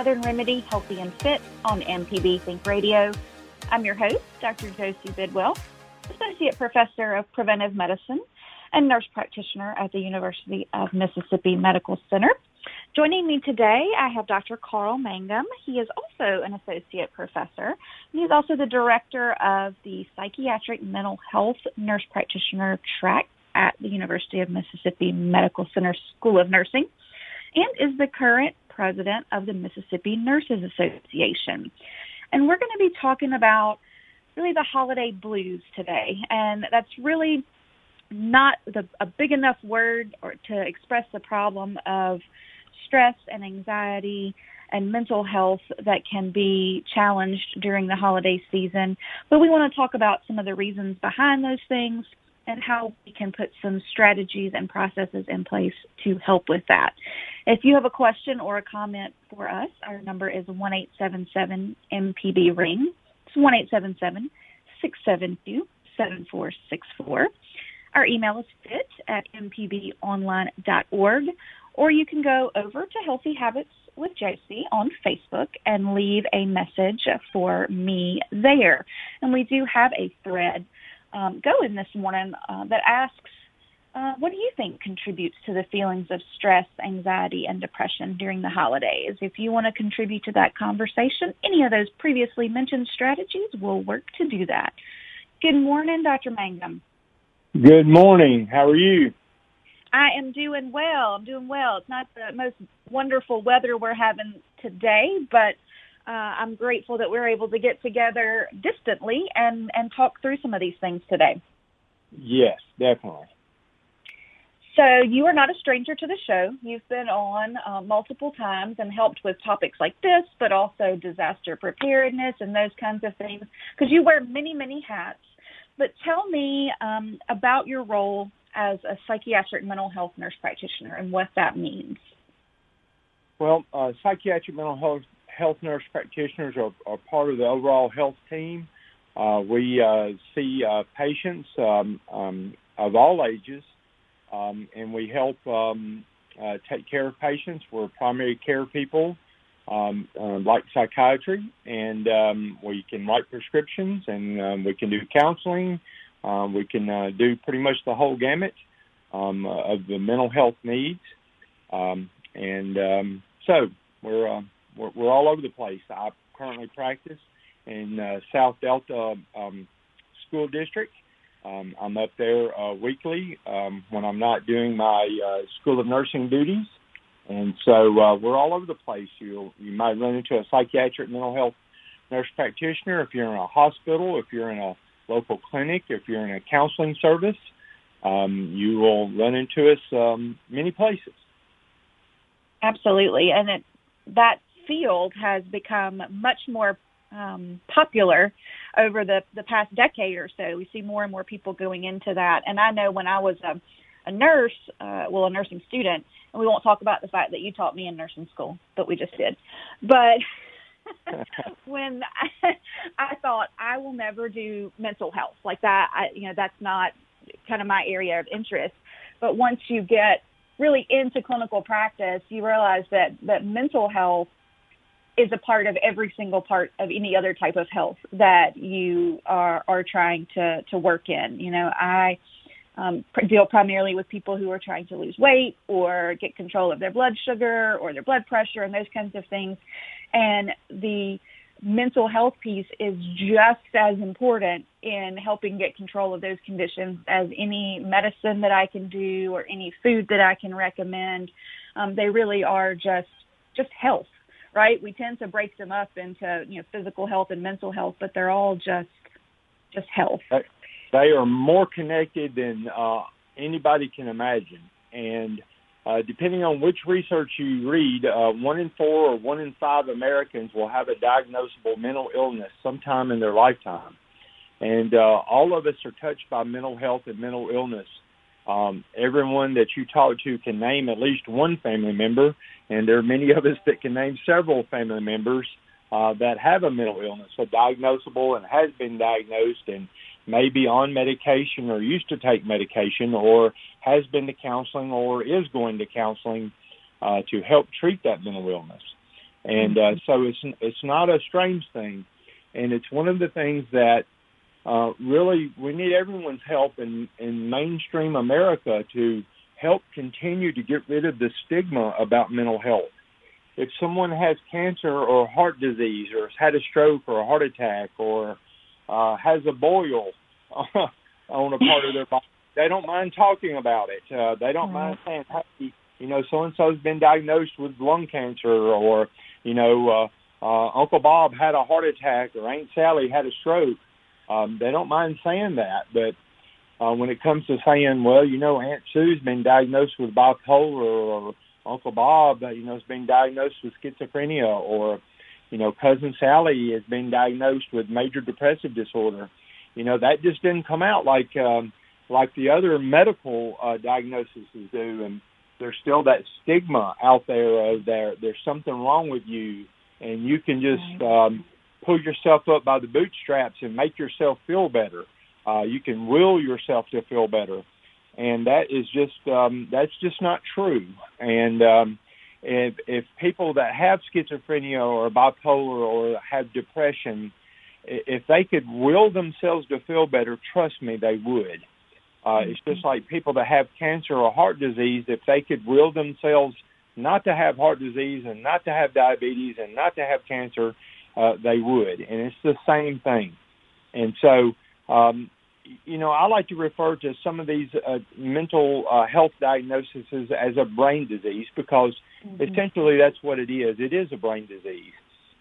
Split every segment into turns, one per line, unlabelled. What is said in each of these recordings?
Southern Remedy Healthy and Fit on MPB Think Radio. I'm your host, Dr. Josie Bidwell, Associate Professor of Preventive Medicine and Nurse Practitioner at the University of Mississippi Medical Center. Joining me today, I have Dr. Carl Mangum. He is also an Associate Professor. He's also the Director of the Psychiatric Mental Health Nurse Practitioner track at the University of Mississippi Medical Center School of Nursing and is the current president of the Mississippi Nurses Association. And we're going to be talking about really the holiday blues today. And that's really not the, a big enough word or to express the problem of stress and anxiety and mental health that can be challenged during the holiday season. But we want to talk about some of the reasons behind those things and how we can put some strategies and processes in place to help with that. If you have a question or a comment for us, our number is one eight seven seven MPB ring. It's one eight seven seven six seven two seven four six four. Our email is fit at mpbonline.org, or you can go over to Healthy Habits with Josie on Facebook and leave a message for me there. And we do have a thread um, in this morning uh, that asks, uh, what do you think contributes to the feelings of stress, anxiety, and depression during the holidays? If you want to contribute to that conversation, any of those previously mentioned strategies will work to do that. Good morning, Dr. Mangum.
Good morning. How are you?
I am doing well. I'm doing well. It's not the most wonderful weather we're having today, but uh, I'm grateful that we're able to get together distantly and, and talk through some of these things today.
Yes, definitely.
So, you are not a stranger to the show. You've been on uh, multiple times and helped with topics like this, but also disaster preparedness and those kinds of things, because you wear many, many hats. But tell me um, about your role as a psychiatric mental health nurse practitioner and what that means.
Well, uh, psychiatric mental health, health nurse practitioners are, are part of the overall health team. Uh, we uh, see uh, patients um, um, of all ages, um, and we help um, uh, take care of patients. We're primary care people, um, uh, like psychiatry, and um, we can write prescriptions, and we can do counseling. Um, we can uh, do pretty much the whole gamut uh, of the mental health needs, and so we're, uh, we're we're all over the place. I currently practice in uh, South Delta um, School District. Um, I'm up there uh, weekly um, when I'm not doing my uh, School of Nursing duties, and so uh, we're all over the place. You you might run into a psychiatric mental health nurse practitioner if you're in a hospital, if you're in a local clinic, if you're in a counseling service. Um, you will run into us um, many places.
Absolutely, and it, that field has become much more um, popular over the the past decade or so. We see more and more people going into that, and I know when I was a, a nurse, uh, well, a nursing student, and we won't talk about the fact that you taught me in nursing school, but we just did. But when I, I thought I will never do mental health like that, I, you know, that's not kind of my area of interest. But once you get really into clinical practice, you realize that that mental health is a part of every single part of any other type of health that you are are trying to to work in. You know, I um, deal primarily with people who are trying to lose weight or get control of their blood sugar or their blood pressure and those kinds of things. And the mental health piece is just as important in helping get control of those conditions as any medicine that I can do or any food that I can recommend. Um, they really are just just health, right? We tend to break them up into you know physical health and mental health, but they're all just just health.
They are more connected than uh, anybody can imagine, and uh, depending on which research you read, uh, one in four or one in five Americans will have a diagnosable mental illness sometime in their lifetime. And uh, all of us are touched by mental health and mental illness. Um, everyone that you talk to can name at least one family member, and there are many of us that can name several family members uh, that have a mental illness, a diagnosable and has been diagnosed and may be on medication or used to take medication or has been to counseling or is going to counseling uh, to help treat that mental illness. And uh, so it's it's not a strange thing, and it's one of the things that uh, really we need everyone's help in in mainstream America to help continue to get rid of the stigma about mental health. If someone has cancer or heart disease or has had a stroke or a heart attack or uh, has a boil on a part of their body. They don't mind talking about it. Uh, they don't mind saying, "Hey, you know, so and so's been diagnosed with lung cancer," or you know, uh, uh, Uncle Bob had a heart attack, or Aunt Sally had a stroke. Um, they don't mind saying that, but uh, when it comes to saying, well, you know, Aunt Sue's been diagnosed with bipolar, or Uncle Bob, you know, has been diagnosed with schizophrenia, or you know, cousin Sally has been diagnosed with major depressive disorder you know that just didn't come out like um, like the other medical uh, diagnoses do, and there's still that stigma out there of there there's something wrong with you, and you can just um, pull yourself up by the bootstraps and make yourself feel better. Uh, you can will yourself to feel better, and that is just um, that's just not true. And um, if if people that have schizophrenia or bipolar or have depression if they could will themselves to feel better, trust me, they would. Uh, it's just like people that have cancer or heart disease, if they could will themselves not to have heart disease and not to have diabetes and not to have cancer, uh, they would. And it's the same thing. And so, um, you know, I like to refer to some of these uh, mental uh, health diagnoses as a brain disease because mm-hmm. essentially that's what it is. It is a brain disease.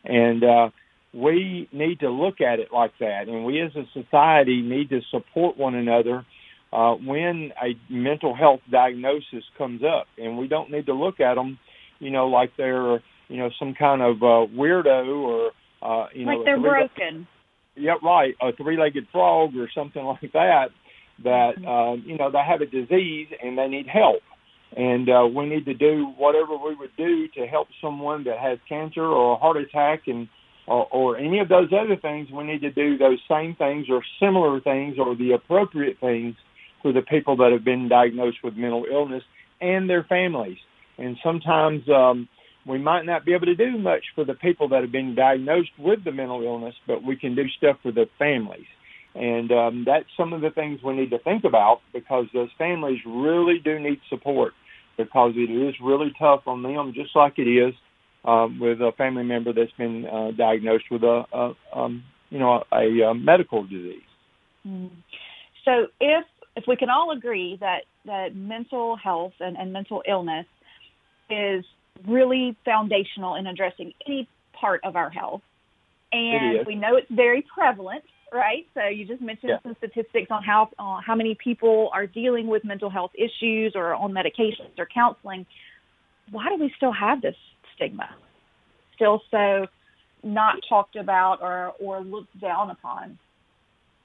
And, uh, we need to look at it like that, and we as a society need to support one another uh, when a mental health diagnosis comes up, and we don't need to look at them, you know, like they're you know some kind of uh, weirdo or uh, you
know
like
they're broken.
Yeah, right, a three-legged frog or something like that. That mm-hmm. uh, you know they have a disease and they need help, and uh, we need to do whatever we would do to help someone that has cancer or a heart attack and or, or any of those other things, we need to do those same things or similar things or the appropriate things for the people that have been diagnosed with mental illness and their families. And sometimes um, we might not be able to do much for the people that have been diagnosed with the mental illness, but we can do stuff for the families. And um, that's some of the things we need to think about because those families really do need support because it is really tough on them, just like it is um, with a family member that's been uh, diagnosed with a, a um, you know a, a, medical disease.
Mm. So if if we can all agree that that mental health and, and mental illness is really foundational in addressing any part of our health, and we know it's very prevalent, right? So you just mentioned yeah. some statistics on how uh, how many people are dealing with mental health issues or on medications or counseling. Why do we still have this stigma, still so not talked about or or looked down upon.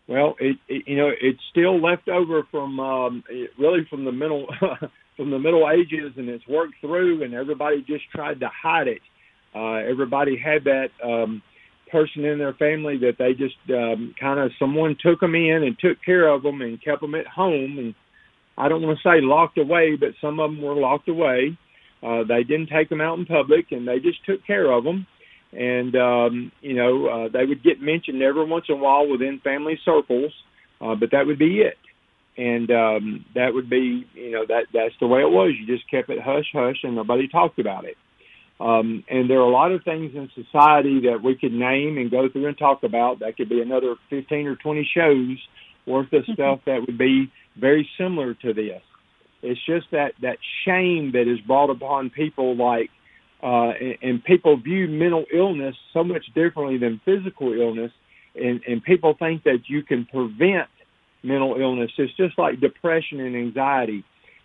Well, it, it you know it's still left over from um, really from the middle from the Middle Ages, and it's worked through, and everybody just tried to hide it. Uh, everybody had that um, person in their family that they just um, kind of someone took them in and took care of them and kept them at home, and I don't want to say locked away, but some of them were locked away. Uh, they didn't take them out in public, and they just took care of them. And um, you know, uh, they would get mentioned every once in a while within family circles, uh, but that would be it. And um, that would be, you know, that that's the way it was. You just kept it hush hush, and nobody talked about it. Um, and there are a lot of things in society that we could name and go through and talk about. That could be another 15 or 20 shows worth of mm-hmm. stuff that would be very similar to this. It's just that, that shame that is brought upon people like, uh, and, and people view mental illness so much differently than physical illness. And, and people think that you can prevent mental illness. It's just like depression and anxiety.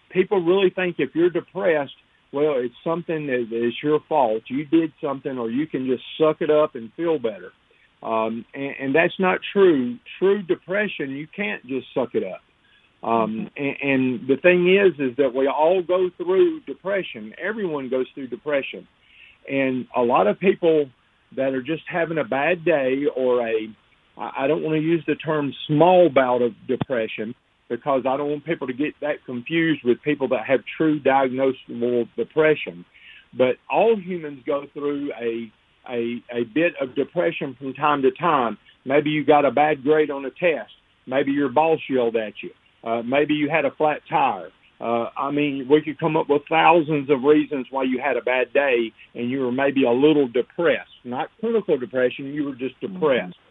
People really think if you're depressed, well, it's something that is your fault. You did something, or you can just suck it up and feel better. Um, and, and that's not true. True depression, you can't just suck it up. Um, mm-hmm. and, and the thing is, is that we all go through depression. Everyone goes through depression, and a lot of people that are just having a bad day or a, I don't want to use the term small bout of depression, because I don't want people to get that confused with people that have true diagnosable depression. But all humans go through a a, a bit of depression from time to time. Maybe you got a bad grade on a test. Maybe your boss yelled at you. Uh, maybe you had a flat tire. Uh, I mean, we could come up with thousands of reasons why you had a bad day and you were maybe a little depressed. Not clinical depression, you were just depressed. Mm-hmm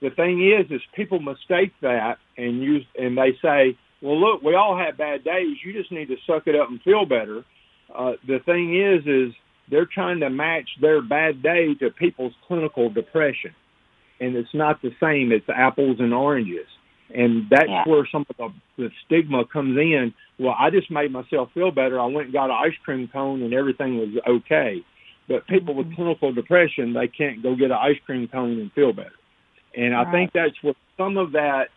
the thing is, is people mistake that and use and they say, "Well, look, we all have bad days. You just need to suck it up and feel better." Uh, the thing is, is they're trying to match their bad day to people's clinical depression, and it's not the same. It's apples and oranges, and that's yeah. where some of the, the stigma comes in. Well, I just made myself feel better. I went and got an ice cream cone, and everything was okay. But people with mm-hmm. clinical depression, they can't go get an ice cream cone and feel better. And I think that's where some of that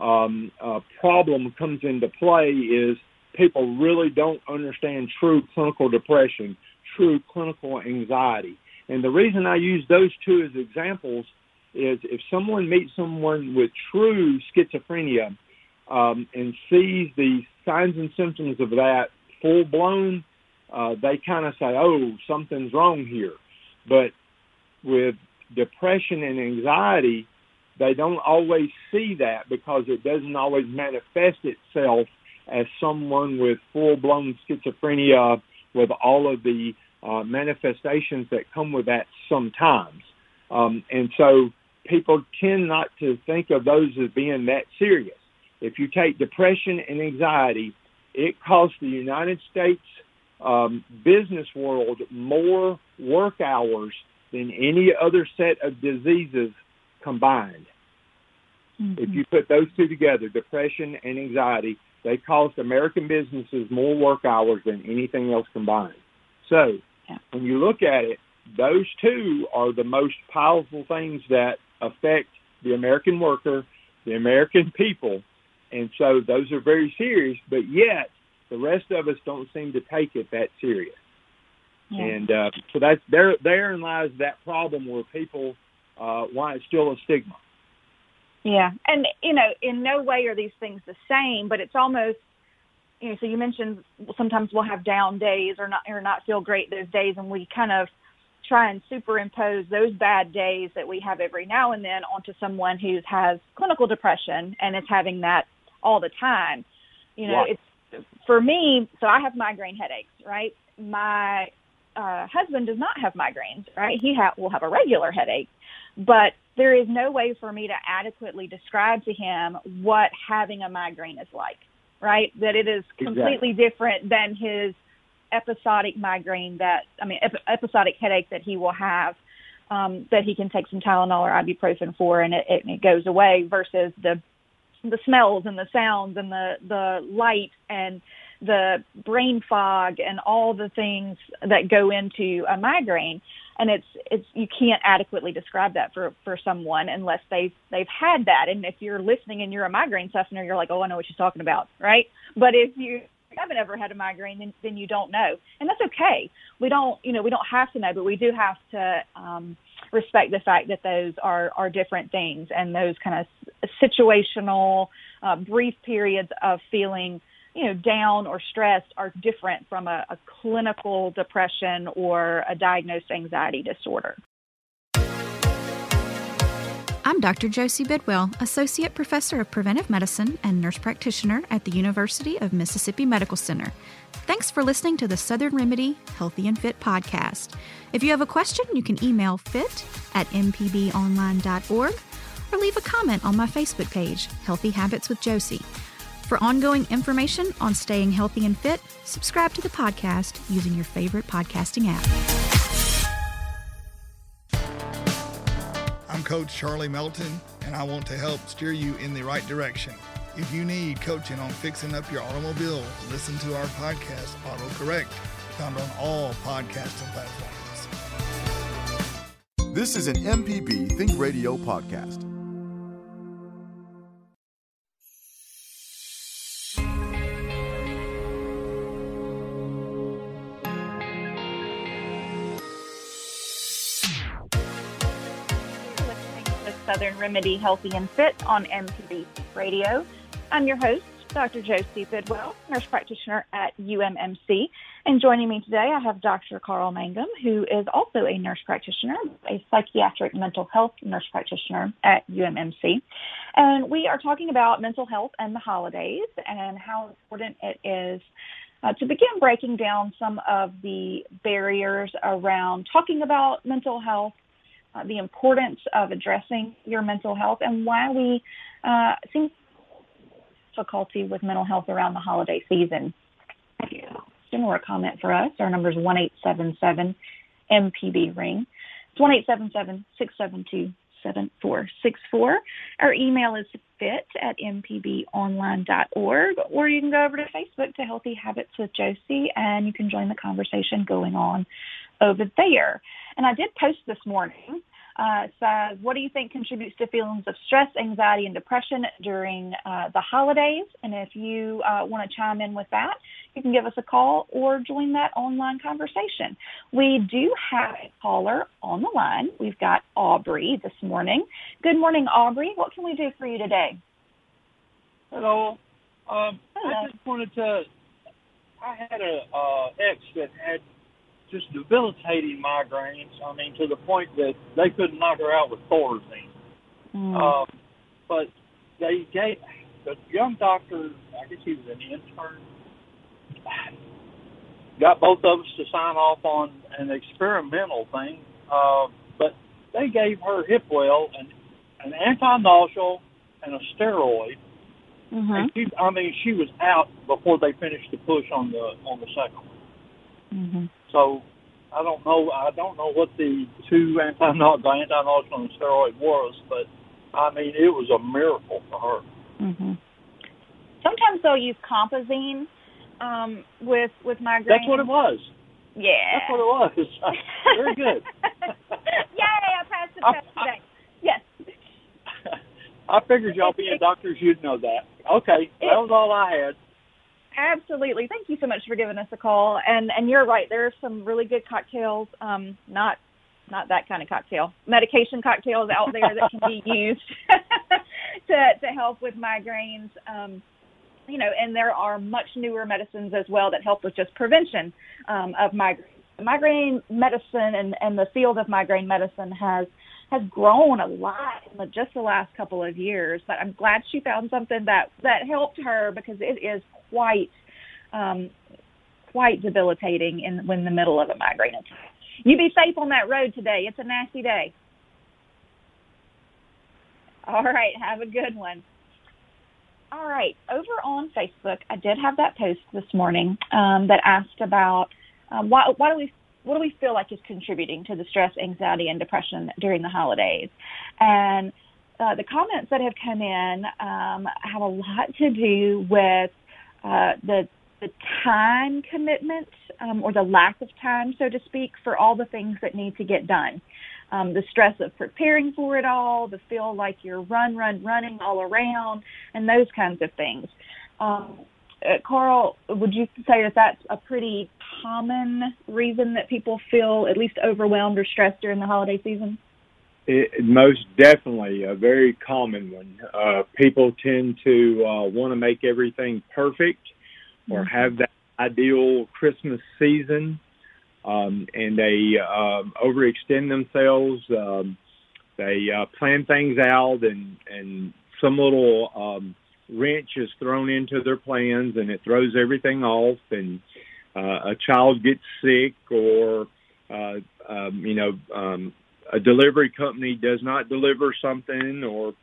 um, uh, problem comes into play is people really don't understand true clinical depression, true clinical anxiety. And the reason I use those two as examples is if someone meets someone with true schizophrenia um, and sees the signs and symptoms of that full blown, uh, they kind of say, oh, something's wrong here. But with depression and anxiety, they don't always see that because it doesn't always manifest itself as someone with full blown schizophrenia with all of the uh, manifestations that come with that sometimes. Um, and so people tend not to think of those as being that serious. If you take depression and anxiety, it costs the United States um, business world more work hours than any other set of diseases combined. Mm-hmm. If you put those two together, depression and anxiety, they cost American businesses more work hours than anything else combined. So yeah. when you look at it, those two are the most powerful things that affect the American worker, the American people. And so those are very serious, but yet the rest of us don't seem to take it that serious. Yeah. And uh, so that's there. Therein lies that problem where people, uh, why it's still a stigma.
Yeah, and you know, in no way are these things the same, but it's almost you know. So you mentioned sometimes we'll have down days or not or not feel great those days, and we kind of try and superimpose those bad days that we have every now and then onto someone who has clinical depression and is having that all the time. You know, yeah. it's for me. So I have migraine headaches, right? My uh, husband does not have migraines, right? He ha- will have a regular headache, but there is no way for me to adequately describe to him what having a migraine is like, right? That it is completely exactly. different than his episodic migraine that, I mean, ep- episodic headache that he will have. Um, that he can take some Tylenol or ibuprofen for, and it, it, it goes away. Versus the the smells and the sounds and the the light and the brain fog and all the things that go into a migraine. And it's it's you can't adequately describe that for for someone unless they've they've had that. And if you're listening and you're a migraine sufferer you're like oh i know what she's talking about right? But if you haven't ever had a migraine then then you don't know. And that's okay. We don't you know we don't have to know but we do have to um respect the fact that those are are different things and those kind of situational uh, brief periods of feeling you know, down or stressed are different from a, a clinical depression or a diagnosed anxiety disorder.
I'm Dr. Josie Bidwell, Associate Professor of Preventive Medicine and Nurse Practitioner at the University of Mississippi Medical Center. Thanks for listening to the Southern Remedy Healthy and Fit podcast. If you have a question, you can email fit at mpbonline.org or leave a comment on my Facebook page, Healthy Habits with Josie. For ongoing information on staying healthy and fit, subscribe to the podcast using your favorite podcasting app.
I'm Coach Charlie Melton, and I want to help steer you in the right direction. If you need coaching on fixing up your automobile, listen to our podcast, AutoCorrect, found on all podcasting platforms.
This is an MPB Think Radio podcast.
Southern Remedy Healthy and Fit on MPB Radio. I'm your host, Dr. Josie Bidwell, nurse practitioner at UMMC. And joining me today, I have Dr. Carl Mangum, who is also a nurse practitioner, a psychiatric mental health nurse practitioner at UMMC. And we are talking about mental health and the holidays and how important it is uh, to begin breaking down some of the barriers around talking about mental health uh, the importance of addressing your mental health and why we uh, see difficulty with mental health around the holiday season. Similar comment for us. Our number is one eight seven seven MPB ring. It's one eight seven seven six seven two seven four six four. Our email is fit at mpbonline.org, or you can go over to Facebook to Healthy Habits with Josie, and you can join the conversation going on over there. And I did post this morning. Uh, says, what do you think contributes to feelings of stress, anxiety, and depression during uh, the holidays? And if you uh, want to chime in with that, you can give us a call or join that online conversation. We do have a caller on the line. We've got Aubrey this morning. Good morning, Aubrey. What can we do for you today?
Hello. Um, Hello. I just wanted to. I had a uh, ex that had just debilitating migraines. I mean, to the point that they couldn't knock her out with Thorazine. Mm. Um, but they gave the young doctor. I guess he was an intern. Got both of us to sign off on an experimental thing, uh, but they gave her Hipwell and an anti-nausal and a steroid. Mm-hmm. And she, I mean, she was out before they finished the push on the on the second one. Mm-hmm. So I don't know. I don't know what the two anti the and steroid was, but I mean it was a miracle for her.
Mm-hmm. Sometimes they'll use Compazine um, with with migraine.
That's what it was.
Yeah,
that's what it was. Very good.
Yay! I passed the test today. Yes.
I figured y'all being doctors, you'd know that. Okay, that was all I had.
Absolutely. Thank you so much for giving us a call. And and you're right. There are some really good cocktails. Um, not not that kind of cocktail. Medication cocktails out there that can be used to to help with migraines. Um, you know, and there are much newer medicines as well that help with just prevention um, of migraine. Migraine medicine and and the field of migraine medicine has has grown a lot in just the last couple of years. But I'm glad she found something that that helped her because it is quite um, quite debilitating in when the middle of a migraine attack. You be safe on that road today. It's a nasty day. All right, have a good one. All right, over on Facebook, I did have that post this morning um, that asked about um, why, why do we what do we feel like is contributing to the stress, anxiety, and depression during the holidays? And uh, the comments that have come in um, have a lot to do with uh, the the time commitment um, or the lack of time, so to speak, for all the things that need to get done. Um, the stress of preparing for it all, the feel like you're run, run, running all around, and those kinds of things. Um, uh, Carl, would you say that that's a pretty common reason that people feel at least overwhelmed or stressed during the holiday season?
It, most definitely a very common one. Uh, people tend to uh, want to make everything perfect or mm-hmm. have that ideal Christmas season, um, and they um, overextend themselves. Um, they uh, plan things out, and and some little um, wrench is thrown into their plans, and it throws everything off, and uh, a child gets sick, or uh, um, you know, um, a delivery company does not deliver something, or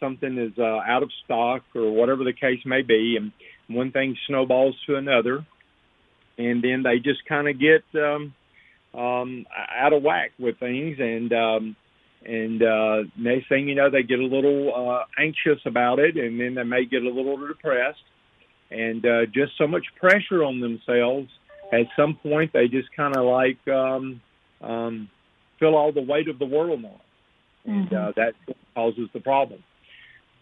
something is uh, out of stock, or whatever the case may be, and one thing snowballs to another, and then they just kind of get um, um, out of whack with things, and um, and uh, next thing you know, they get a little uh, anxious about it, and then they may get a little depressed, and uh, just so much pressure on themselves. At some point, they just kind of like um, um, feel all the weight of the world on, and mm-hmm. uh, that causes the problem.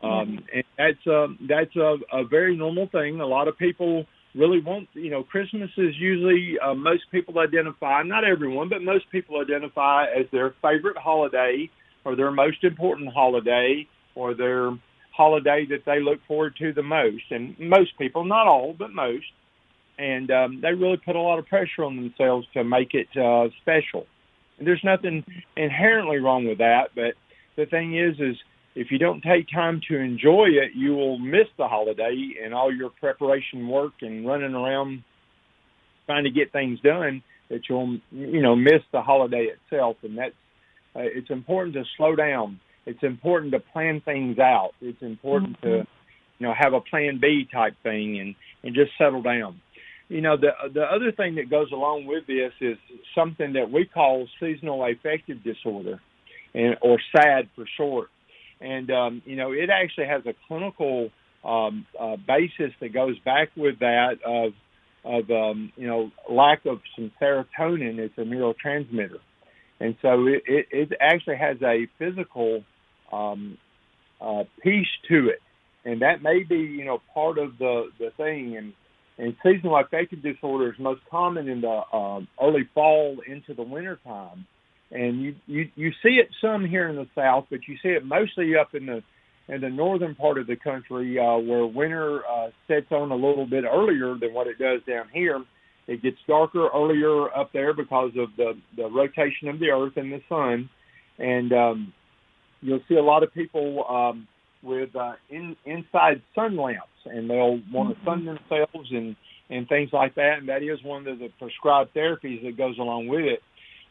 Um, and that's a that's a, a very normal thing. A lot of people really want you know Christmas is usually uh, most people identify not everyone but most people identify as their favorite holiday or their most important holiday or their holiday that they look forward to the most. And most people, not all, but most, and um, they really put a lot of pressure on themselves to make it uh, special. There's nothing inherently wrong with that, but the thing is, is if you don't take time to enjoy it, you will miss the holiday and all your preparation work and running around trying to get things done. That you'll, you know, miss the holiday itself, and that's. Uh, it's important to slow down. It's important to plan things out. It's important mm-hmm. to, you know, have a plan B type thing and and just settle down. You know, the the other thing that goes along with this is something that we call seasonal affective disorder, and or SAD for short and um, you know it actually has a clinical um, uh, basis that goes back with that of of um, you know lack of some serotonin. It's a neurotransmitter, and so it, it, it actually has a physical um, uh, piece to it, and that may be you know part of the the thing. And and seasonal affective disorder is most common in the um, early fall into the winter time and you you you see it some here in the south, but you see it mostly up in the in the northern part of the country uh, where winter uh, sets on a little bit earlier than what it does down here. It gets darker earlier up there because of the the rotation of the Earth and the sun, and um, you'll see a lot of people um, with uh, in, inside sun lamps, and they'll want to sun themselves and and things like that. And that is one of the prescribed therapies that goes along with it.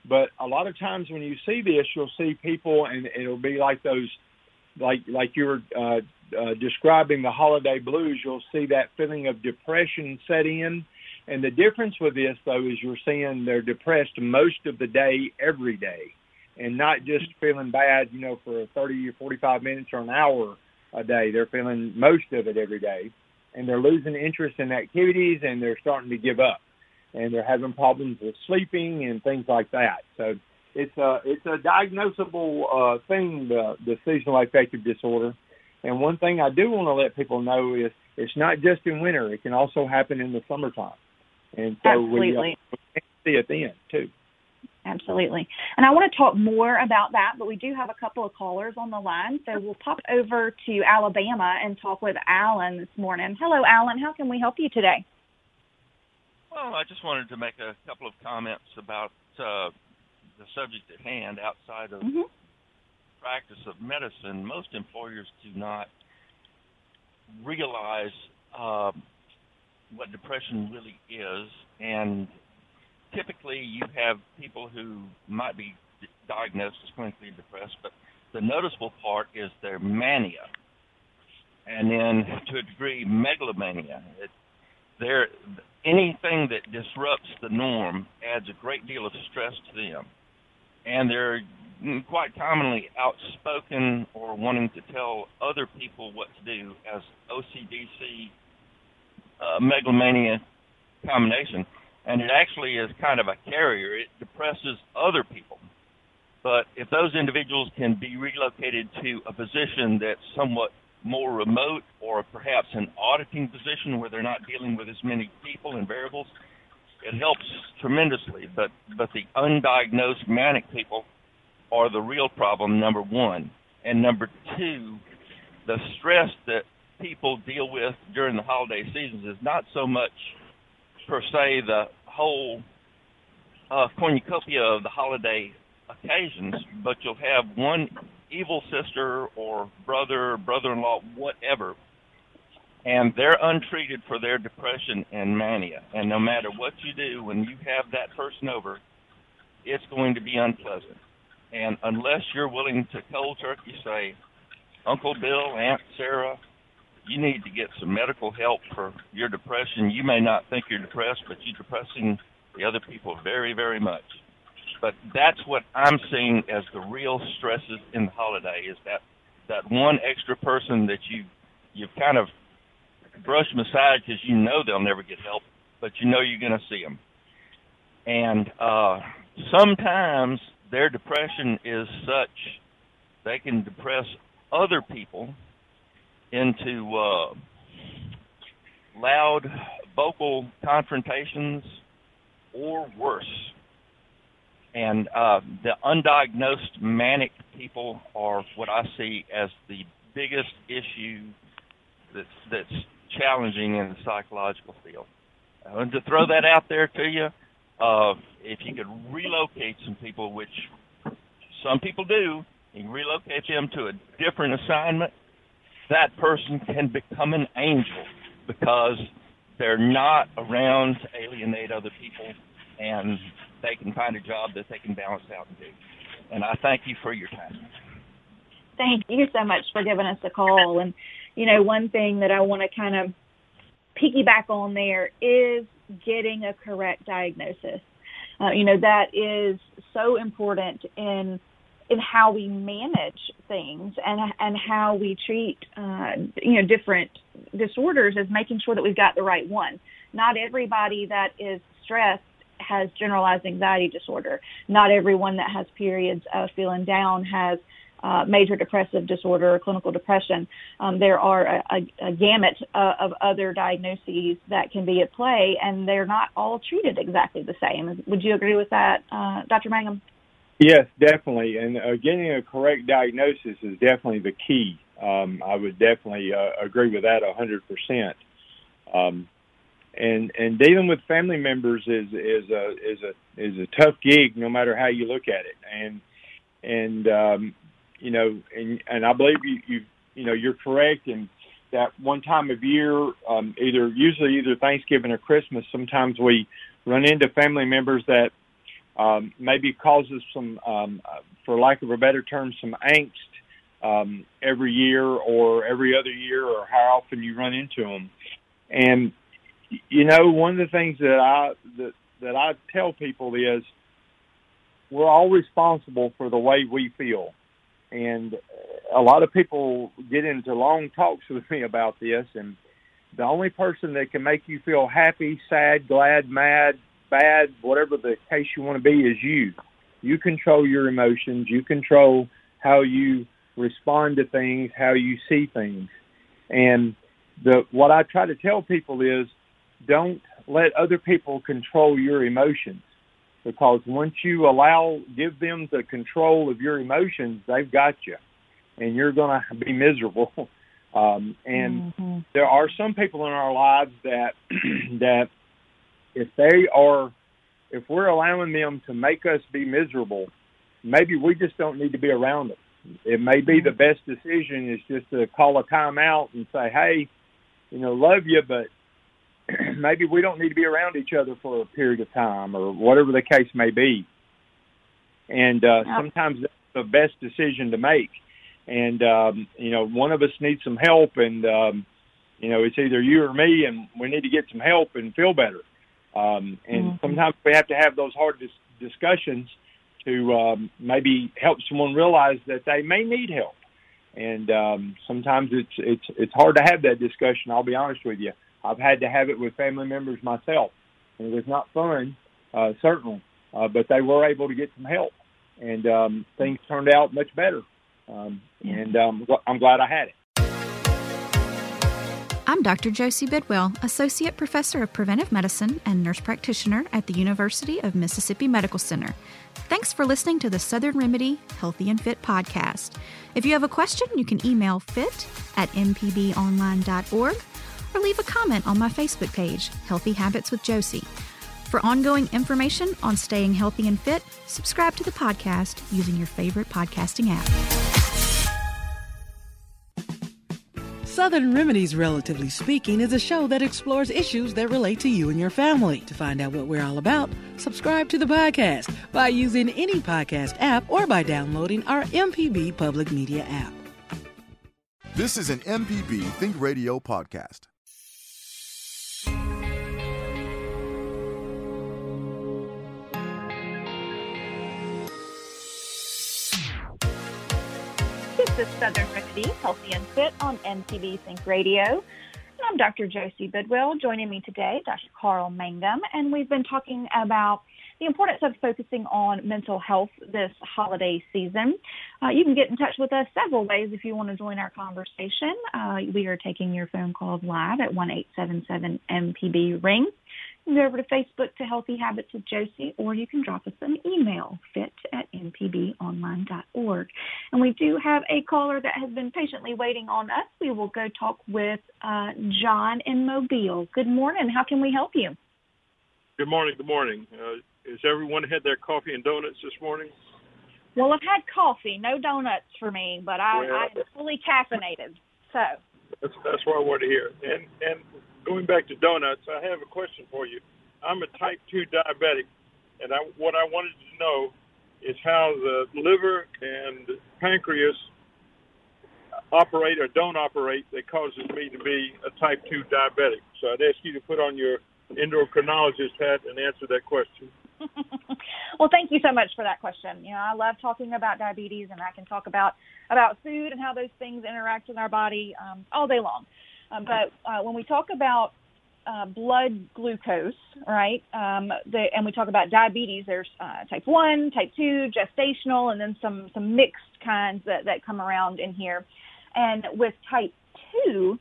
But a lot of times when you see this, you'll see people, and it'll be like those, like like you were uh, uh, describing the holiday blues. You'll see that feeling of depression set in, and the difference with this though is you're seeing they're depressed most of the day, every day, and not just feeling bad, you know, for 30 or 45 minutes or an hour a day. They're feeling most of it every day, and they're losing interest in activities, and they're starting to give up and they're having problems with sleeping and things like that. So it's a it's a diagnosable uh, thing, the, the seasonal affective disorder. And one thing I do want to let people know is it's not just in winter; it can also happen in the summertime. And so
Absolutely. we, uh,
we see it then too.
Absolutely. And I want to talk more about that, but we do have a couple of callers on the line. So we'll pop over to Alabama and talk with Alan this morning. Hello, Alan. How can we help you today?
Well, I just wanted to make a couple of comments about uh, the subject at hand outside of
mm-hmm.
practice of medicine. Most employers do not realize uh, what depression really is, and typically you have people who might be diagnosed as clinically depressed, but the noticeable part is their mania, and then to a degree megalomania. It, there anything that disrupts the norm adds a great deal of stress to them. And they're quite commonly outspoken or wanting to tell other people what to do as OCDC uh, megalomania combination. And it actually is kind of a carrier. It depresses other people. But if those individuals can be relocated to a position that's somewhat more remote or perhaps an auditing position where they're not dealing with as many people and variables, it helps tremendously. But but the undiagnosed manic people are the real problem, number one. And number two, the stress that people deal with during the holiday seasons is not so much per se the whole uh, cornucopia of the holiday occasions, but you'll have one evil sister or brother, brother-in-law, whatever, and they're untreated for their depression and mania. And no matter what you do, when you have that person over, it's going to be unpleasant. And unless you're willing to cold turkey say, Uncle Bill, Aunt Sarah, you need to get some medical help for your depression. You may not think you're depressed, but you're depressing the other people very, very much. But that's what I'm seeing as the real stresses in the holiday is that that one extra person that you you've kind of brushed them aside because you know they'll never get help, but you know you're going to see them. And uh, sometimes their depression is such they can depress other people into uh, loud vocal confrontations or worse. And uh, the undiagnosed manic people are what I see as the biggest issue that's that's challenging in the psychological field. Uh, and to throw that out there to you, uh, if you could relocate some people, which some people do, you relocate them to a different assignment, that person can become an angel because they're not around to alienate other people and they can find a job that they can balance out and do. And I thank you for your time.
Thank you so much for giving us a call. And, you know, one thing that I want to kind of piggyback on there is getting a correct diagnosis. Uh, you know, that is so important in in how we manage things and and how we treat uh, you know different disorders is making sure that we've got the right one. Not everybody that is stressed has generalized anxiety disorder. Not everyone that has periods of feeling down has uh, major depressive disorder or clinical depression. Um, there are a, a, a gamut uh, of other diagnoses that can be at play, and they're not all treated exactly the same. Would you agree with that, uh, Dr. Mangum?
Yes, definitely. And uh, getting a correct diagnosis is definitely the key. Um, I would definitely uh, agree with that a hundred percent. Um, and and dealing with family members is is a is a is a tough gig, no matter how you look at it. And and um, you know, and and I believe you you you know you're correct in that one time of year, um, either usually either Thanksgiving or Christmas. Sometimes we run into family members that um, maybe causes some, um, for lack of a better term, some angst um, every year or every other year, or how often you run into them. And you know, one of the things that I that that I tell people is we're all responsible for the way we feel. And a lot of people get into long talks with me about this, and the only person that can make you feel happy, sad, glad, mad, bad, whatever the case you want to be, is you. You control your emotions. You control how you respond to things, how you see things. And the what I try to tell people is don't let other people control your emotions because once you allow give them the control of your emotions, they've got you, and you're going to be miserable. Um, and mm-hmm. there are some people in our lives that that if they are, if we're allowing them to make us be miserable, maybe we just don't need to be around them. It may be the best decision is just to call a timeout and say, hey, you know, love you, but maybe we don't need to be around each other for a period of time or whatever the case may be. And uh, sometimes that's the best decision to make. And, um, you know, one of us needs some help and, um, you know, it's either you or me and we need to get some help and feel better. Um, and mm-hmm. sometimes we have to have those hard dis- discussions to um, maybe help someone realize that they may need help. And um, sometimes it's it's it's hard to have that discussion. I'll be honest with you. I've had to have it with family members myself, and it was not fun, uh, certainly. Uh, but they were able to get some help, and um, things turned out much better. Um, and um, I'm glad I had it.
I'm Dr. Josie Bidwell, Associate Professor of Preventive Medicine and Nurse Practitioner at the University of Mississippi Medical Center. Thanks for listening to the Southern Remedy Healthy and Fit podcast. If you have a question, you can email fit at mpbonline.org or leave a comment on my Facebook page, Healthy Habits with Josie. For ongoing information on staying healthy and fit, subscribe to the podcast using your favorite podcasting app.
Southern Remedies, Relatively Speaking, is a show that explores issues that relate to you and your family. To find out what we're all about, subscribe to the podcast by using any podcast app or by downloading our MPB Public Media app.
This is an MPB Think Radio podcast.
Is Southern Remedy, Healthy and Fit on MPB Think Radio. And I'm Dr. Josie Bidwell. Joining me today, Dr. Carl Mangum, and we've been talking about the importance of focusing on mental health this holiday season. Uh, you can get in touch with us several ways if you want to join our conversation. Uh, we are taking your phone calls live at one eight seven seven MPB ring go over to Facebook to Healthy Habits with Josie, or you can drop us an email, fit at mpbonline.org. And we do have a caller that has been patiently waiting on us. We will go talk with uh, John in Mobile. Good morning. How can we help you?
Good morning. Good morning. Uh, has everyone had their coffee and donuts this morning?
Well, I've had coffee, no donuts for me, but I, well, I'm fully caffeinated. So
that's, that's what I want to hear. And and going back to donuts, I have a question for you. I'm a type 2 diabetic, and I, what I wanted to know is how the liver and pancreas operate or don't operate that causes me to be a type 2 diabetic. So I'd ask you to put on your endocrinologist hat and answer that question.
well, thank you so much for that question. You know, I love talking about diabetes, and I can talk about about food and how those things interact in our body um, all day long. Um, but uh, when we talk about uh, blood glucose, right? Um, the, and we talk about diabetes. There's uh, type one, type two, gestational, and then some some mixed kinds that that come around in here. And with type two,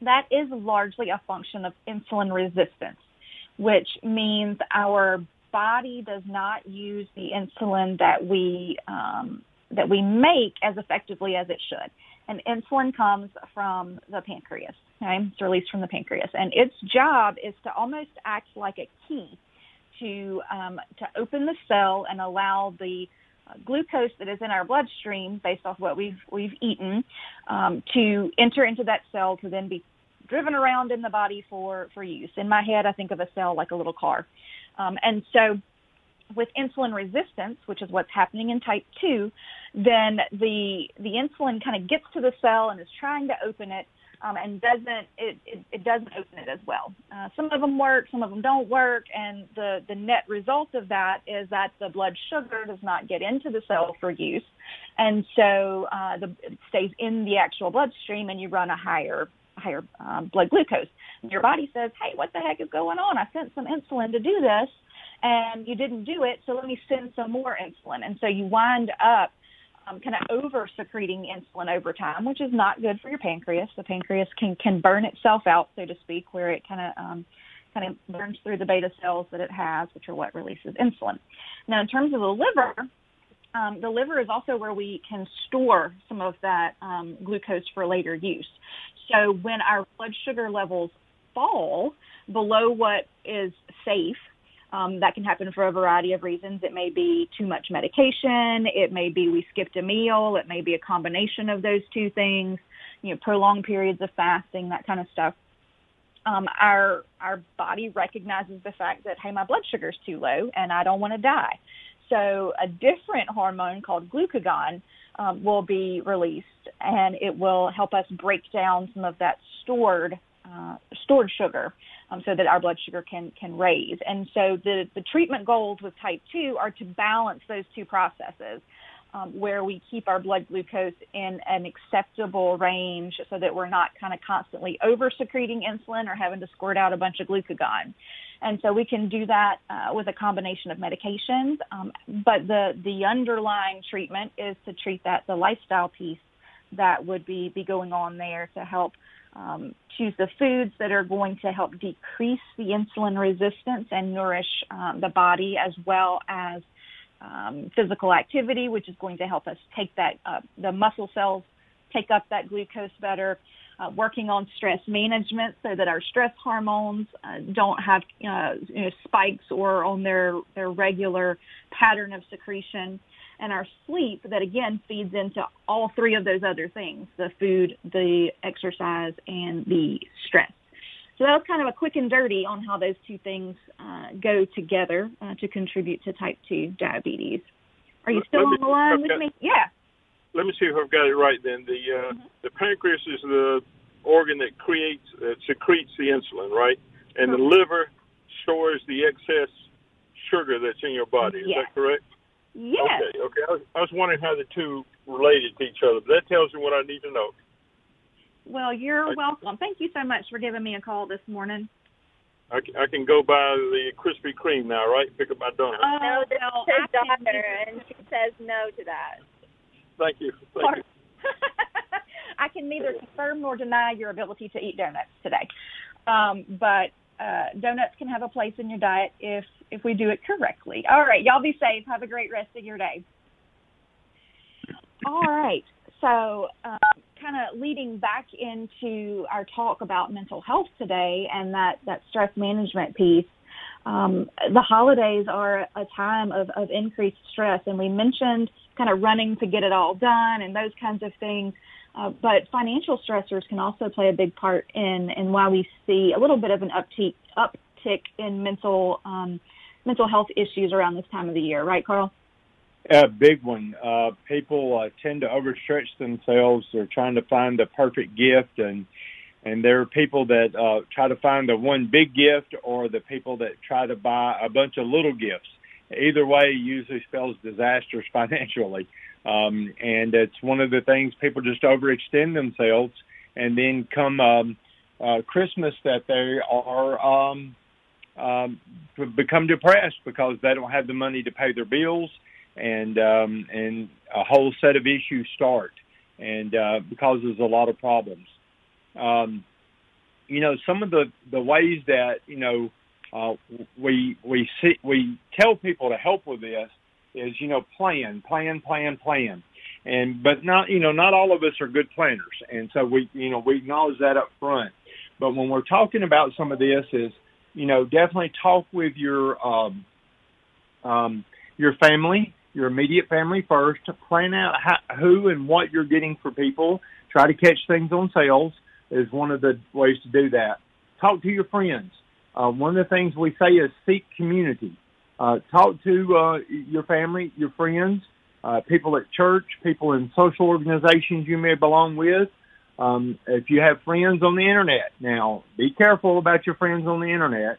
that is largely a function of insulin resistance, which means our body does not use the insulin that we um, that we make as effectively as it should and insulin comes from the pancreas. Okay, it's released from the pancreas, and its job is to almost act like a key to um, to open the cell and allow the uh, glucose that is in our bloodstream, based off what we've we've eaten, um, to enter into that cell to then be driven around in the body for for use. In my head, I think of a cell like a little car, um, and so with insulin resistance, which is what's happening in type 2, then the the insulin kind of gets to the cell and is trying to open it um, and doesn't it, it, it doesn't open it as well. Uh, some of them work, some of them don't work, and the the net result of that is that the blood sugar does not get into the cell for use, and so uh, the, it stays in the actual bloodstream, and you run a higher higher um, blood glucose. And Your body says, "Hey, what the heck is going on? I sent some insulin to do this." And you didn't do it, so let me send some more insulin. And so you wind up um, kind of over secreting insulin over time, which is not good for your pancreas. The pancreas can can burn itself out, so to speak, where it kind of um, kind of burns through the beta cells that it has, which are what releases insulin. Now, in terms of the liver, um, the liver is also where we can store some of that um, glucose for later use. So when our blood sugar levels fall below what is safe um, that can happen for a variety of reasons. It may be too much medication. It may be we skipped a meal. It may be a combination of those two things. You know, prolonged periods of fasting, that kind of stuff. Um, our our body recognizes the fact that hey, my blood sugar is too low and I don't want to die. So a different hormone called glucagon um, will be released, and it will help us break down some of that stored uh, stored sugar um, so that our blood sugar can can raise. And so the the treatment goals with type 2 are to balance those two processes. Um, where we keep our blood glucose in an acceptable range so that we're not kind of constantly over secreting insulin or having to squirt out a bunch of glucagon. And so we can do that uh, with a combination of medications. Um, but the, the underlying treatment is to treat that, the lifestyle piece that would be, be going on there to help um, choose the foods that are going to help decrease the insulin resistance and nourish um, the body as well as um, physical activity, which is going to help us take that uh, the muscle cells take up that glucose better. Uh, working on stress management so that our stress hormones uh, don't have uh, you know, spikes or on their their regular pattern of secretion. And our sleep that again feeds into all three of those other things the food, the exercise, and the stress. So that was kind of a quick and dirty on how those two things uh, go together uh, to contribute to type 2 diabetes. Are you still on the line with me? Yeah.
Let me see if I've got it right then. The uh, mm-hmm. the pancreas is the organ that creates that secretes the insulin, right? And the liver stores the excess sugar that's in your body. Is
yes.
that correct?
Yes.
Okay. Okay. I was, I was wondering how the two related to each other. But that tells me what I need to know.
Well, you're welcome. Thank you so much for giving me a call this morning.
I can, I can go buy the Krispy Kreme now, right? Pick up my donut.
Oh,
no, this
no,
is his daughter, and she says no to that.
Thank you. Thank you.
I can neither confirm nor deny your ability to eat donuts today. Um, but uh, donuts can have a place in your diet if if we do it correctly. All right, y'all be safe. Have a great rest of your day. All right. So, um, kind of leading back into our talk about mental health today and that that stress management piece. Um, the holidays are a time of, of increased stress, and we mentioned kind of running to get it all done and those kinds of things. Uh, but financial stressors can also play a big part in in why we see a little bit of an uptick uptick in mental um, mental health issues around this time of the year, right, Carl?
A big one. Uh, people uh, tend to overstretch themselves. They're trying to find the perfect gift, and and there are people that uh, try to find the one big gift, or the people that try to buy a bunch of little gifts. Either way, usually spells disasters financially. Um, and it's one of the things people just overextend themselves, and then come um, uh, Christmas that they are um, um, become depressed because they don't have the money to pay their bills, and um, and a whole set of issues start, and uh, there's a lot of problems. Um, you know, some of the the ways that you know uh, we we see we tell people to help with this is you know plan, plan, plan, plan, and but not you know not all of us are good planners, and so we you know we acknowledge that up front. But when we're talking about some of this, is you know definitely talk with your um, um, your family, your immediate family first to plan out how, who and what you're getting for people. Try to catch things on sales is one of the ways to do that. Talk to your friends. Uh, one of the things we say is seek community. Uh, talk to uh, your family, your friends, uh, people at church, people in social organizations you may belong with. Um, if you have friends on the internet, now be careful about your friends on the internet.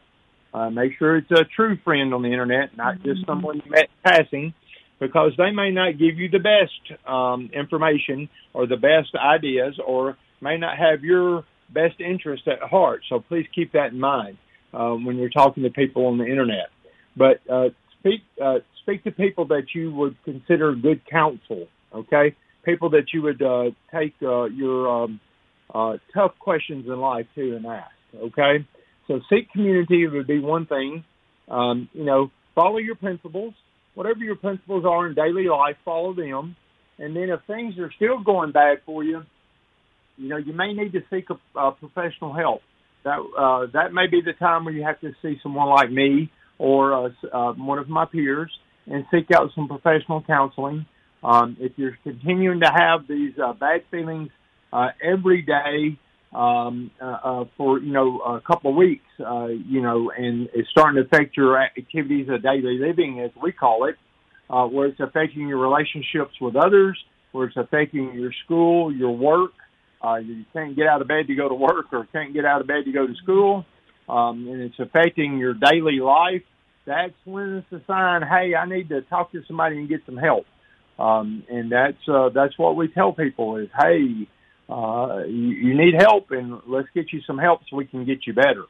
Uh, make sure it's a true friend on the internet, not just mm-hmm. someone you met passing, because they may not give you the best um, information or the best ideas, or may not have your best interest at heart. So please keep that in mind um, when you're talking to people on the internet but uh, speak uh, speak to people that you would consider good counsel. Okay, people that you would uh, take uh, your um, uh, tough questions in life to and ask. Okay, so seek community would be one thing. Um, you know, follow your principles. Whatever your principles are in daily life, follow them. And then if things are still going bad for you, you know, you may need to seek a, a professional help. That uh, that may be the time where you have to see someone like me or uh, uh, one of my peers and seek out some professional counseling. Um, if you're continuing to have these uh, bad feelings uh, every day um, uh, uh, for you know a couple of weeks, uh, you know, and it's starting to affect your activities of daily living, as we call it, uh, where it's affecting your relationships with others, where it's affecting your school, your work. Uh, you can't get out of bed to go to work, or can't get out of bed to go to school um, and it's affecting your daily life, that's when it's a sign, hey, I need to talk to somebody and get some help. Um, and that's uh, that's what we tell people is, hey, uh, you, you need help, and let's get you some help so we can get you better.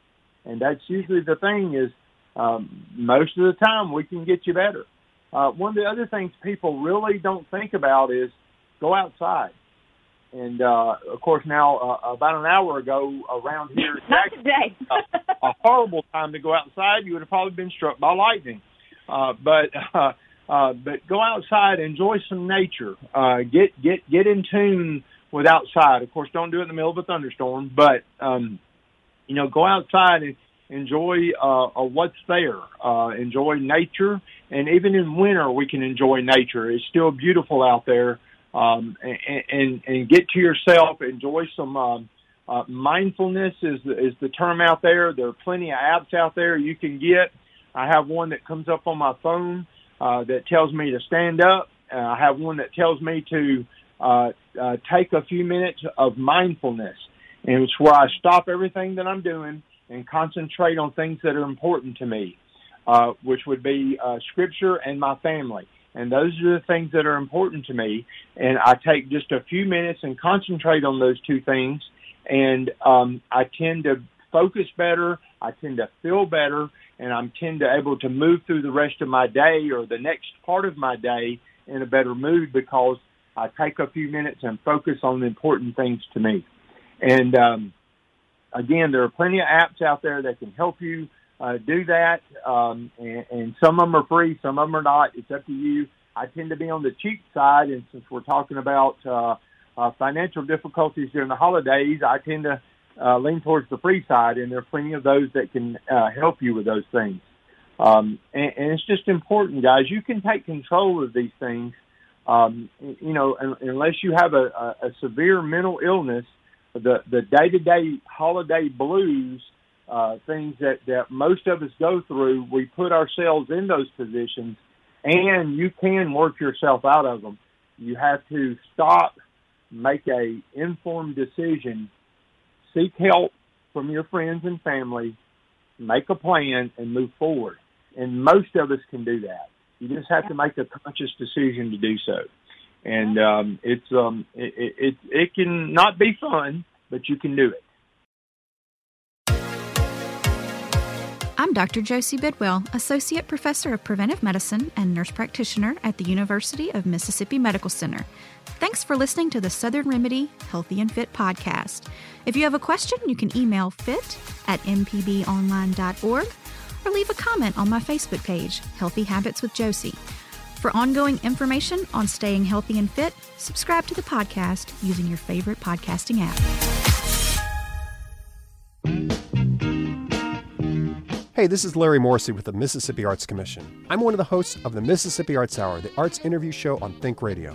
And that's usually the thing is, um, most of the time we can get you better. Uh, one of the other things people really don't think about is go outside. And uh, of course, now uh, about an hour ago, around here,
not today,
a, a horrible time to go outside. You would have probably been struck by lightning. Uh, but uh, uh, but go outside, enjoy some nature, uh, get get get in tune with outside. Of course, don't do it in the middle of a thunderstorm, but um, you know, go outside and enjoy uh, uh, what's there. Uh, enjoy nature, and even in winter we can enjoy nature. It's still beautiful out there. Um, and, and and get to yourself, enjoy some um, uh, mindfulness is is the term out there. There are plenty of apps out there you can get. I have one that comes up on my phone uh, that tells me to stand up. Uh, I have one that tells me to uh, uh, take a few minutes of mindfulness, and it's where I stop everything that I'm doing and concentrate on things that are important to me, uh, which would be uh, scripture and my family. And those are the things that are important to me. And I take just a few minutes and concentrate on those two things and um, I tend to focus better. I tend to feel better, and I'm tend to able to move through the rest of my day or the next part of my day in a better mood because I take a few minutes and focus on the important things to me. And um, again, there are plenty of apps out there that can help you uh, do that, um, and, and some of them are free, some of them are not. It's up to you. I tend to be on the cheap side, and since we're talking about uh, uh, financial difficulties during the holidays, I tend to uh, lean towards the free side, and there are plenty of those that can uh, help you with those things. Um, and, and it's just important, guys. You can take control of these things. Um, you know, unless you have a, a, a severe mental illness, the the day to day holiday blues, uh, things that that most of us go through, we put ourselves in those positions, and you can work yourself out of them. You have to stop make a informed decision, seek help from your friends and family, make a plan, and move forward. And most of us can do that. You just have to make a conscious decision to do so. And um, it's um, it, it it can not be fun, but you can do it.
I'm Dr. Josie Bidwell, Associate Professor of Preventive Medicine and Nurse Practitioner at the University of Mississippi Medical Center. Thanks for listening to the Southern Remedy Healthy and Fit podcast. If you have a question, you can email fit at mpbonline.org or leave a comment on my Facebook page, Healthy Habits with Josie. For ongoing information on staying healthy and fit, subscribe to the podcast using your favorite podcasting app.
Hey, this is Larry Morrissey with the Mississippi Arts Commission. I'm one of the hosts of the Mississippi Arts Hour, the arts interview show on Think Radio.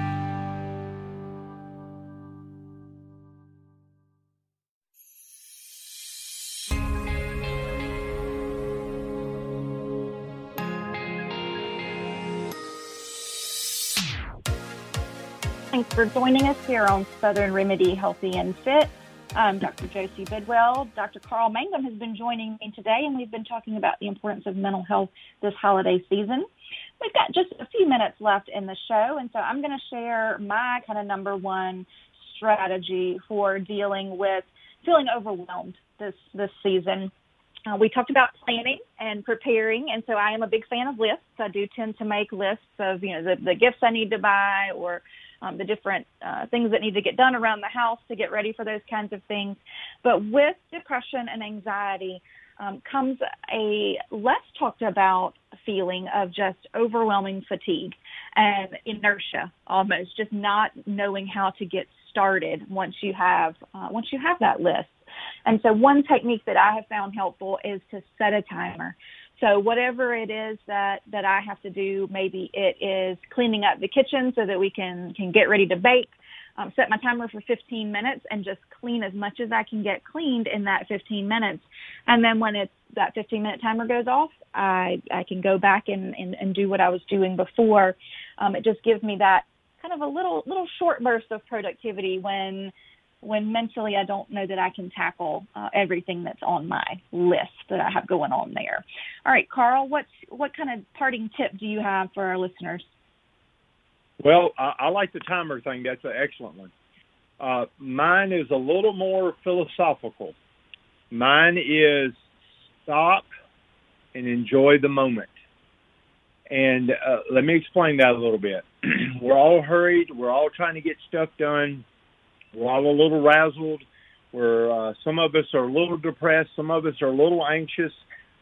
For joining us here on Southern Remedy Healthy and Fit. I'm Dr. Josie Bidwell. Dr. Carl Mangum has been joining me today, and we've been talking about the importance of mental health this holiday season we've got just a few minutes left in the show, and so I'm going to share my kind of number one strategy for dealing with feeling overwhelmed this this season. Uh, we talked about planning and preparing, and so I am a big fan of lists. I do tend to make lists of you know the, the gifts I need to buy or um, the different uh, things that need to get done around the house to get ready for those kinds of things. But with depression and anxiety, um, comes a less talked about feeling of just overwhelming fatigue and inertia almost just not knowing how to get started once you have uh, once you have that list and so one technique that i have found helpful is to set a timer so whatever it is that that i have to do maybe it is cleaning up the kitchen so that we can can get ready to bake um, set my timer for 15 minutes and just clean as much as I can get cleaned in that 15 minutes. And then when it's that 15 minute timer goes off, I I can go back and and, and do what I was doing before. Um, it just gives me that kind of a little little short burst of productivity when when mentally I don't know that I can tackle uh, everything that's on my list that I have going on there. All right, Carl, what's what kind of parting tip do you have for our listeners?
Well, I, I like the timer thing. That's an excellent one. Uh, mine is a little more philosophical. Mine is stop and enjoy the moment. And uh, let me explain that a little bit. we're all hurried. We're all trying to get stuff done. We're all a little razzled. We're uh, some of us are a little depressed. Some of us are a little anxious.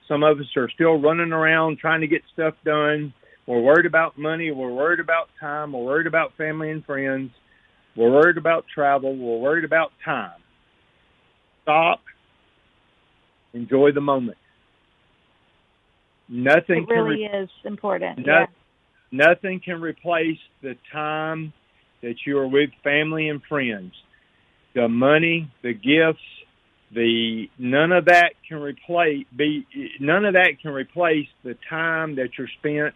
Some of us are still running around trying to get stuff done. We're worried about money. We're worried about time. We're worried about family and friends. We're worried about travel. We're worried about time. Stop. Enjoy the moment. Nothing
it really
can re-
is important.
no-
yeah.
Nothing can replace the time that you are with family and friends. The money, the gifts, the none of that can replace be none of that can replace the time that you're spent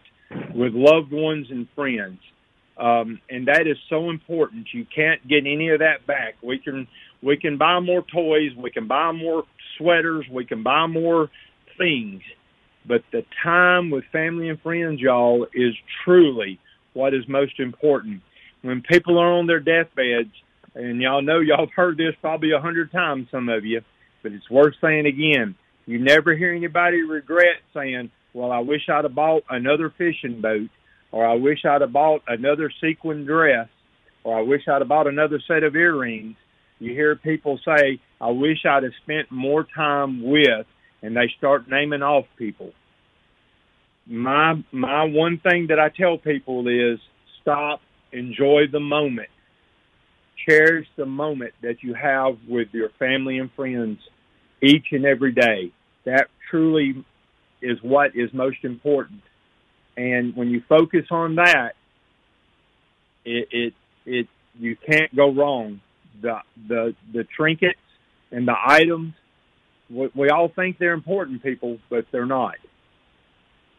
with loved ones and friends. Um, and that is so important. You can't get any of that back. We can we can buy more toys, we can buy more sweaters, we can buy more things, but the time with family and friends, y'all, is truly what is most important. When people are on their deathbeds, and y'all know y'all have heard this probably a hundred times, some of you, but it's worth saying again. You never hear anybody regret saying, "Well, I wish I'd have bought another fishing boat." or I wish I'd have bought another sequin dress, or I wish I'd have bought another set of earrings. You hear people say, I wish I'd have spent more time with, and they start naming off people. My my one thing that I tell people is stop, enjoy the moment. Cherish the moment that you have with your family and friends each and every day. That truly is what is most important and when you focus on that, it it, it you can't go wrong. The the the trinkets and the items, we, we all think they're important, people, but they're not.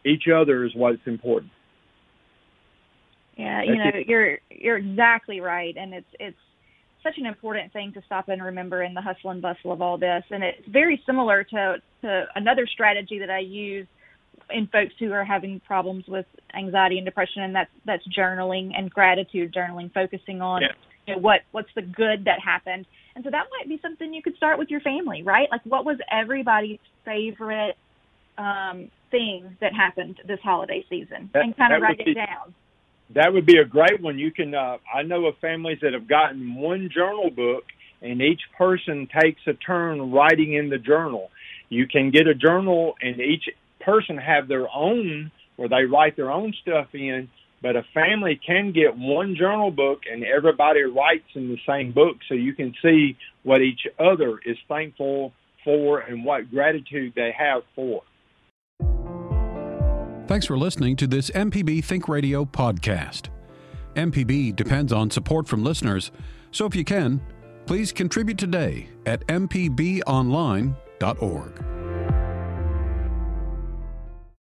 Each other is what's important.
Yeah, you know,
it.
you're you're exactly right, and it's it's such an important thing to stop and remember in the hustle and bustle of all this, and it's very similar to to another strategy that I use in folks who are having problems with anxiety and depression, and that's that's journaling and gratitude journaling, focusing on
Yeah.
you know, what what's the good that happened, and so that might be something you could start with your family, right? Like, what was everybody's favorite um, thing that happened this holiday season,
That-
and kind of write
be-
it down.
That would be a great one. You can. Uh, I know of families that have gotten one journal book, and each person takes a turn writing in the journal. You can get a journal, and each person have their own where they write their own stuff in. But a family can get one journal book, and everybody writes in the same book, so you can see what each other is thankful for and what gratitude they have for.
Thanks for listening to this MPB Think Radio podcast. MPB depends on support from listeners, so if you can, please contribute today at mpbonline.org.